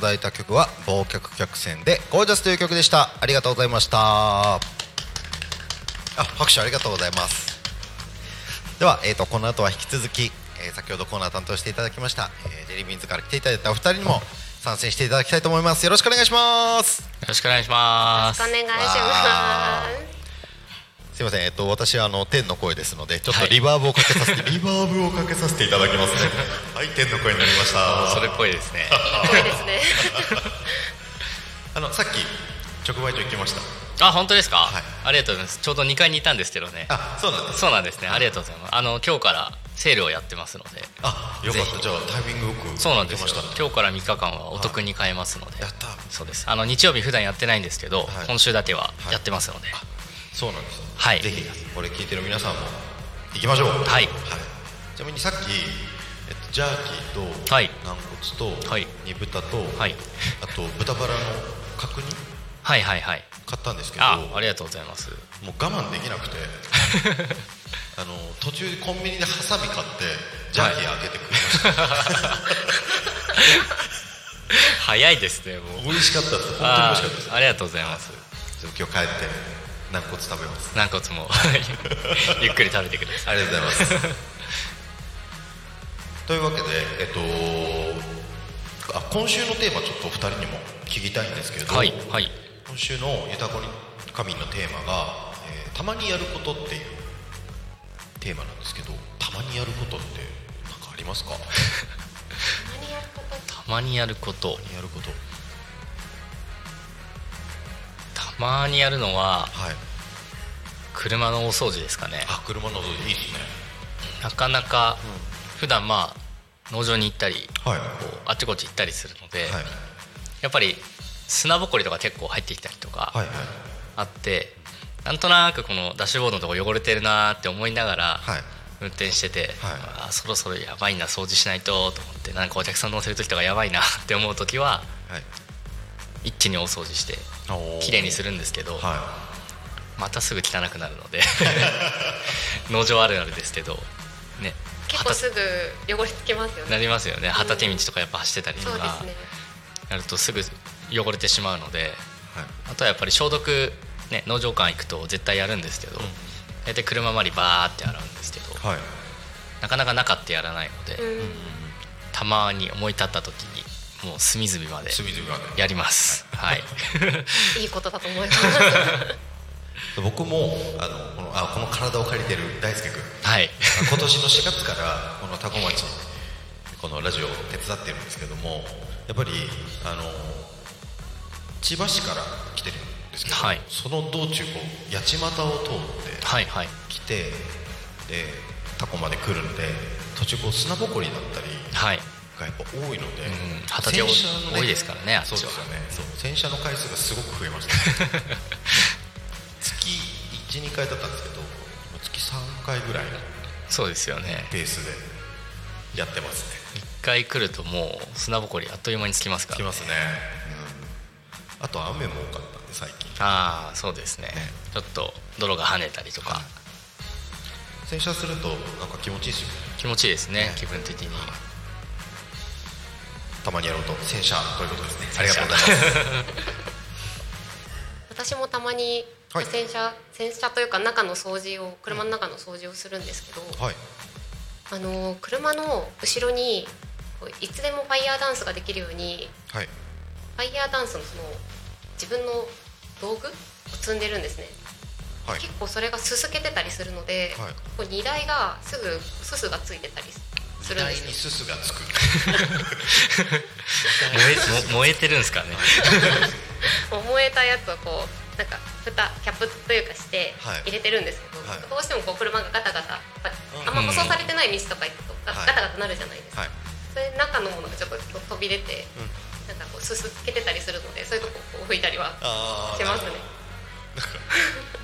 ただいた曲は「忘却曲線」で「ゴージャス」という曲でした。ありがとうございました。あ拍手ありがとうございます。では、えー、とこの後は引き続き、えー先ほどコーナー担当していただきました、えージェリービーンズから来ていただいたお二人にも参戦していただきたいと思います。よろしくお願いします。よろしくお願いします。お願いしわますすいません、えっと、私はあの天の声ですのでちょっとリバーブをかけさせて、*laughs* リバーブをかけさせていただきますね。はい。天の声になりました。それっぽいですね。ぽいですね。*laughs* あのさっき直売所行きました。あ本当ですか、ありがとうございます。ちょうど2階にいたんですけどね。あそうなんですそうなんですね。ありがとうございます。あの今日からセールをやってますので。あよかった。じゃあタイミングよくそうなんですよ。今日から3日間はお得に買えますので、やった。そうです。あの日曜日普段やってないんですけど、はい。今週だけはやってますので、そうなんですはい。ぜひこれ聞いてる皆さんも行きましょう。はい。ちなみにさっき、えっと、ジャーキーとはい。軟骨と、煮豚と、はい。あと豚バラの角煮？はいはいはい。買ったんですけどあありがとうございます。もう我慢できなくて *laughs* あの途中でコンビニでハサミ買ってジャーキー開けて食いました、*laughs* 早いですねもう。美味しかったです。本当に美味しかったです。ありがとうございます。今日帰って軟骨食べます。軟骨も。*laughs* ゆっくり食べてください。ありがとうございます。*laughs* というわけで、えっと、あ今週のテーマちょっとお二人にも聞きたいんですけれど、はいはい。今週の「ゆたこに仮眠」のテーマが、えーたまにやること」っていうテーマなんですけどたまにやることって何かありますか？*laughs* 何やること。たまにやることまにやるのははい。車の大掃除ですかね。あ車の音いいですね。なかなか普段まあ農場に行ったりはい。こうあっちこっち行ったりするので、はい。やっぱり砂ぼこりとか結構入ってきたりとかあって、なんとなくこのダッシュボードのとこ汚れてるなって思いながらはい。運転してて、はい。あそろそろやばいな掃除しないとと思ってなんかお客さん乗せる時とかやばいなって思う時ははい一気に大掃除して綺麗にするんですけど、はまたすぐ汚くなるので *laughs* 農場あるあるですけどね。結構すぐ汚れつきますよね。なりますよね。畑道とかやっぱ走ってたりとかやるとすぐ汚れてしまうのでいはい。あとはやっぱり消毒、ね、農場館行くと絶対やるんですけど、大体車周りバーって洗うんですけどはい。なかなか中ってやらないので、うん。たまに思い立った時にもう隅々まで隅々まで。やります。はい。いいことだと思います。*laughs* 僕もあのこのあこの体を借りてる大輔君。はい。今年の4月からこの多古町このラジオを手伝ってるんですけどもやっぱりあの千葉市から来てるんですけど、はい。その道中こう八街を通ってはいはい。来てで多古まで来るんで途中こう砂ぼこりだったりはいがやっぱ多いので、うん。畑多い洗車の多いですからねあっちは。そうですよね。そう。洗車の回数がすごく増えました、*laughs* ね、月12回だったんですけど今月3回ぐらいのそうですよね。ペースでやってますね。一回来るともう砂ぼこりあっという間につきますから、来ますね、うん、あと雨も多かったんで最近。ああそうですね。ちょっと泥が跳ねたりとか。洗車するとなんか気持ちいいですよね。気持ちいいですね気分的にたまにやろうと洗車ということですね。あ洗車りがとうございます。私もたまにはい。洗車、洗車というか中の掃除を車の中の掃除をするんですけど、はい。あの車の後ろにいつでもファイヤーダンスができるようにはい。ファイヤーダンスのその自分の道具を積んでるんですね。はい。結構それがすすけてたりするので、はい。こう荷台がすぐすすがついてたりするんにすすがつく。燃えも燃えてるんですかね。*laughs* もう燃えたやつをこうなんか蓋キャップというかしてはい。入れてるんですけど、はい。どうしてもこう車がガタガタあんま舗装されてない道とか行くとガタガタなるじゃないですか、はい。それで中のものがちょっと飛び出て、なんかこうすすけてたりするのでそういうとここう拭いたりはあしますね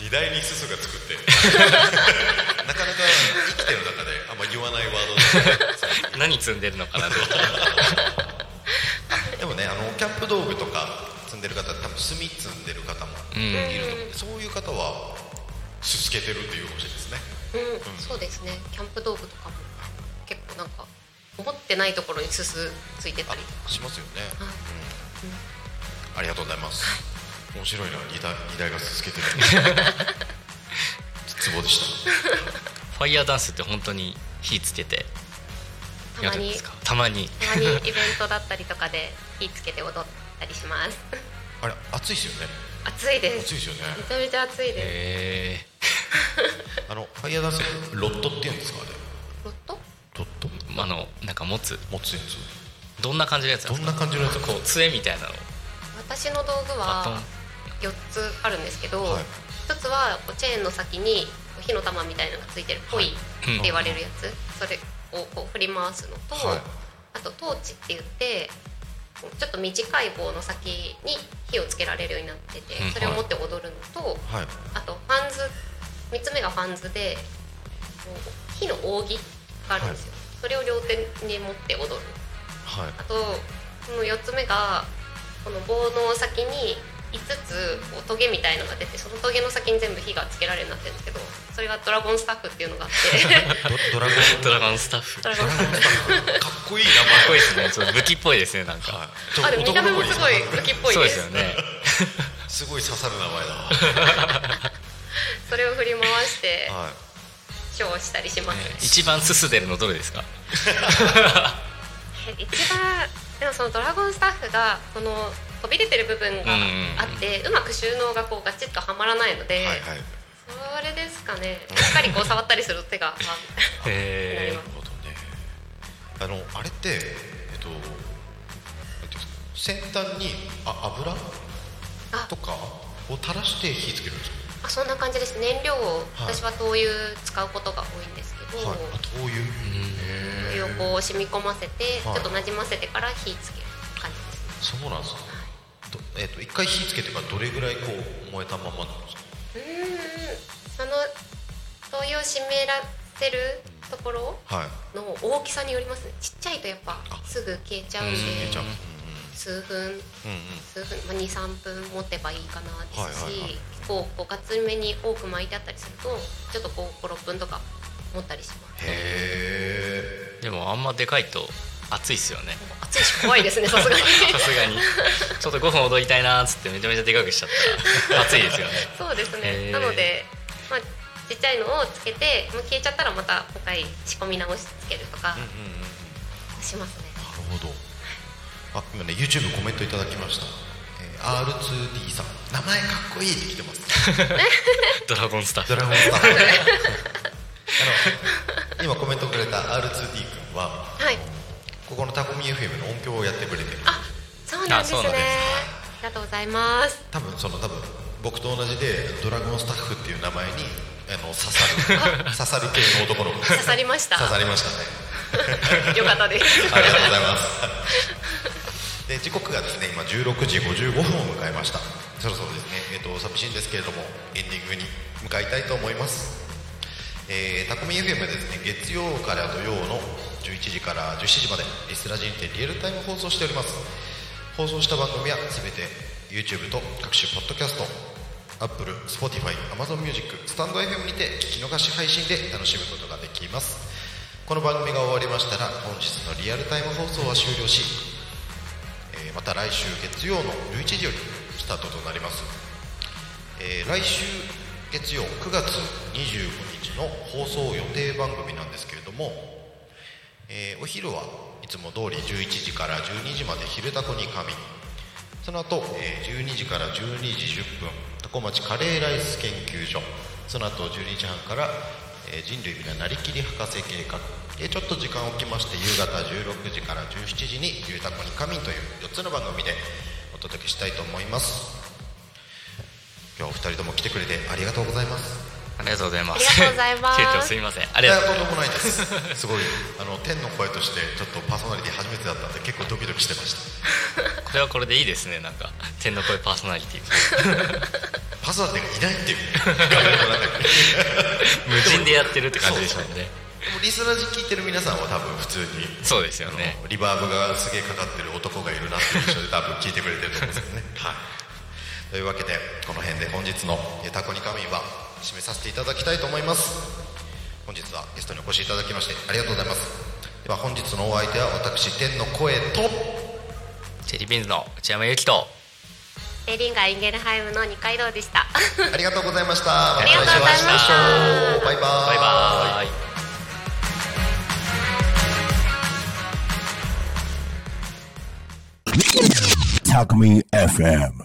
荷台にすすがつくって *laughs* なかなか生きてる中であんま言わないワード *laughs* 何積んでるのかなと。でもねあのキャンプ道具とか積んでる方多分炭積んでる方もうん。いると思う。んで、そういう方はすすけてるっていうかもしれないですね。うん、そうですね。キャンプ道具とかも結構なんか思ってないところにすすついてたりとしますよね、か、はい。ありがとうございます、面白いな荷台荷台がすすけてる。ツボでした。ファイヤーダンスって本当に火つけてやるんですか？たまに。たまにイベントだったりとかで火つけて踊ったりします。あれ暑いですよね。暑いです。暑いですよね。めちゃめちゃ暑いです、へあのファイヤーダンスロットっていうんですかあれ？ロット？ロット？えあのなんか持つ。持つやどんな感じのやつつどんなんですか？な感じのやつこう杖みたいなの。私の道具あは4つあるんですけど、はい。1つはこうチェーンの先に火の玉みたいなのがついてるポイって言われるやつ、それをこう振り回すのと、はい。あとトーチって言ってちょっと短い棒の先に火をつけられるようになっててうんそれを持って踊るのと、はい。あとファンズ3つ目がファンズで火の扇があるんですよ、それを両手に持って踊る。はい。あとこの4つ目がこの棒の先に5つこうトゲみたいのが出てそのトゲの先に全部火がつけられるようになってるんですけどそれがドラゴンスタッフっていうのがあって。*laughs* ドドラゴン。ドラゴンスタッフ。ドラゴンスタッフ。かっこいい名前。かっこいいですね。ちょっと武器っぽいですねなんか、はい。あでも見た目もすごい武器っぽいそうでですすよね。すごい刺さる名前だわ *laughs* それを振り回してはい。ショーをしたりします、一番すすでるのどれですか？*laughs* え一番でもそのドラゴンスタッフがこの飛び出てる部分があって、うまく収納がこうガチッとはまらないので、それですかね。しっかりこう触ったりすると手が *laughs* なります。あのあれってえっと先端にあ油とかを垂らして火つけるんですか？あそんな感じです。燃料をはい。私は灯油使うことが多いんですけど、はい。あ灯油？灯油をこう染み込ませて、はい。ちょっとなじませてから火つける感じですそうなんですか。どえっと一回火つけてからどれぐらいこう燃えたままなんですか？うーん。その灯油を湿らせるところはい。の大きさによりますね。ちっちゃいとやっぱすぐ消えちゃうんで。消えちゃう。数分。うんうん。数分、まあ、23分持てばいいかなですし、はいはいはい。結構こうガツめに多く巻いてあったりするとちょっとこう56分とか持ったりします。へでもあんまでかいと熱いっすよね。熱いし怖いですね *laughs* さすがに。さすがに。ちょっと5分踊りたいなーっつってめちゃめちゃでかくしちゃったら熱いですよね。*laughs* そうですへねー。なので、まあ、ちっちゃいのをつけてもう消えちゃったらまたもう一回仕込み直しつけるとかしますね、なるほど。あ今ね YouTube コメントいただきました、えー R2D さん。名前かっこいいって来てます *laughs* ドラゴンスタッフドラゴンスタッフあの今コメントくれた R2D 君ははいここのタコミ FM の音響をやってくれてるそうなんですね。あそうなんです。ありがとうございます。多分その多分僕と同じでドラゴンスタッフっていう名前にあの刺さる *laughs* 刺さる系の男の子。刺さりました。刺さりましたね。*laughs* よかったです。ありがとうございます。で時刻がですね今16時55分を迎えました。そろそろですね、えっと寂しいんですけれどもエンディングに向かいたいと思います。えー、タコミ FM はですね月曜から土曜の11時から17時までリスラジにてリアルタイム放送しております。放送した番組は全て YouTube と各種ポッドキャスト Apple、Spotify、Amazon Music、スタンド FM にて聞き逃し配信で楽しむことができます。この番組が終わりましたら本日のリアルタイム放送は終了し、えーまた来週月曜の11時よりスタートとなります、えー来週月曜9月25日の放送予定番組なんですけれども、えーお昼はいつも通り11時から12時まで「昼タコに神」その後、えー12時から12時10分タコ町カレーライス研究所。その後12時半から、えー人類皆ななりきり博士計画。えーちょっと時間を置きまして夕方16時から17時に「ゆうたこに仮眠」という4つの番組でお届けしたいと思います。今日はお二人とも来てくれてありがとうございます。ありがとうございます。ありがとうございます。急遽すいません。ありがとう。いやとんでもないですすごいあの天の声としてちょっとパーソナリティ初めてだったんで結構ドキドキしてました。これはこれでいいですねなんか。天の声パーソナリティ。パーソナリティがいないっていう無人でやってるって感じでしょうね。でもリスラジ聞いてる皆さんは多分普通にそうですよね。リバーブがすげえかかってる男がいるなっていう印象で多分聞いてくれてると思うんですけどね。はい。というわけでこの辺で本日の「タコに仮眠」は締めさせていただきたいと思います。本日はゲストにお越しいただきましてありがとうございます。では本日のお相手は私天の声とチェリービーンズの内山由紀とエリンガインゲルハイムの二階堂でした。ありがとうございました。またありがとうございました。お会いしましょうバイバイ。バイバーイ。Talk Me FM.